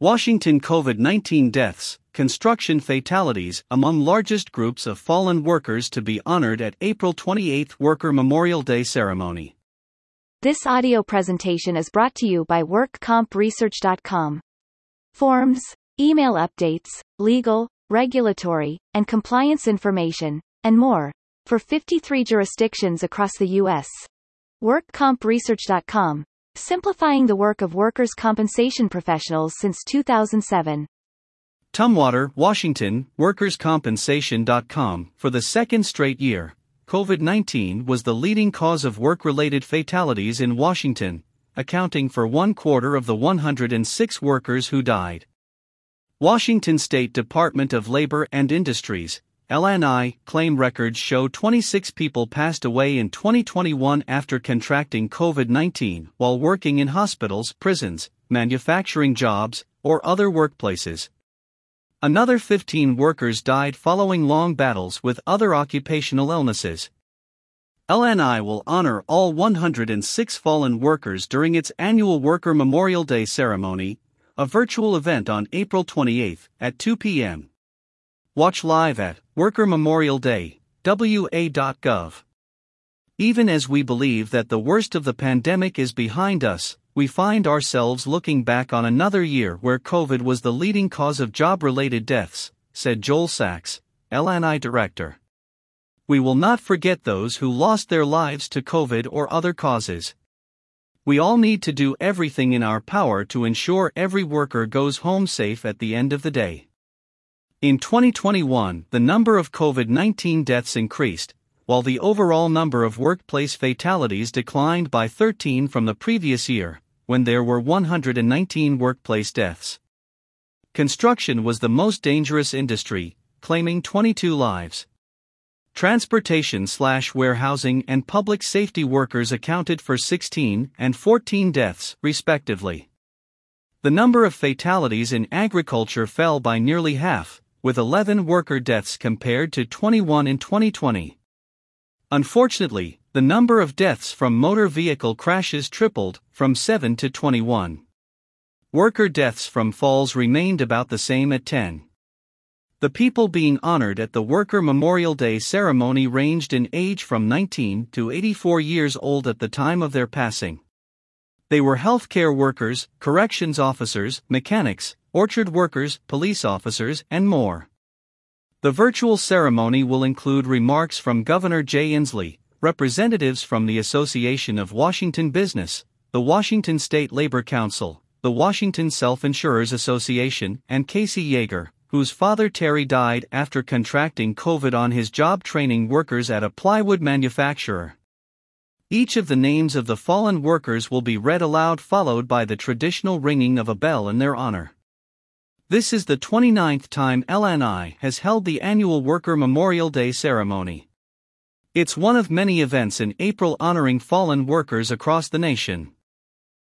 Washington COVID 19 deaths, construction fatalities among largest groups of fallen workers to be honored at April 28 Worker Memorial Day ceremony. This audio presentation is brought to you by WorkCompResearch.com. Forms, email updates, legal, regulatory, and compliance information, and more, for 53 jurisdictions across the U.S. WorkCompResearch.com, simplifying the work of workers' compensation professionals since 2007. Tumwater, Washington, WorkersCompensation.com. For the second straight year, COVID 19 was the leading cause of work related fatalities in Washington, accounting for one quarter of the 106 workers who died. Washington State Department of Labor and Industries, LNI, claim records show 26 people passed away in 2021 after contracting COVID 19 while working in hospitals, prisons, manufacturing jobs, or other workplaces. Another 15 workers died following long battles with other occupational illnesses. LNI will honor all 106 fallen workers during its annual Worker Memorial Day ceremony, a virtual event on April 28 at 2 p.m. Watch live at Worker Memorial Day, WA.gov. Even as we believe that the worst of the pandemic is behind us, we find ourselves looking back on another year where COVID was the leading cause of job related deaths, said Joel Sacks, LNI director. We will not forget those who lost their lives to COVID or other causes. We all need to do everything in our power to ensure every worker goes home safe at the end of the day. In 2021, the number of COVID 19 deaths increased, while the overall number of workplace fatalities declined by 13 from the previous year, when there were 119 workplace deaths. Construction was the most dangerous industry, claiming 22 lives. Transportation slash warehousing and public safety workers accounted for 16 and 14 deaths, respectively. The number of fatalities in agriculture fell by nearly half, with 11 worker deaths compared to 21 in 2020. Unfortunately, the number of deaths from motor vehicle crashes tripled, from 7 to 21. Worker deaths from falls remained about the same at 10. The people being honored at the Worker Memorial Day ceremony ranged in age from 19 to 84 years old at the time of their passing. They were healthcare workers, corrections officers, mechanics, orchard workers, police officers, and more. The virtual ceremony will include remarks from Governor Jay Inslee, representatives from the Association of Washington Business, the Washington State Labor Council, the Washington Self Insurers Association, and Casey Yeager, whose father Terry died after contracting COVID on his job training workers at a plywood manufacturer. Each of the names of the fallen workers will be read aloud, followed by the traditional ringing of a bell in their honor. This is the 29th time LNI has held the annual Worker Memorial Day ceremony. It's one of many events in April honoring fallen workers across the nation.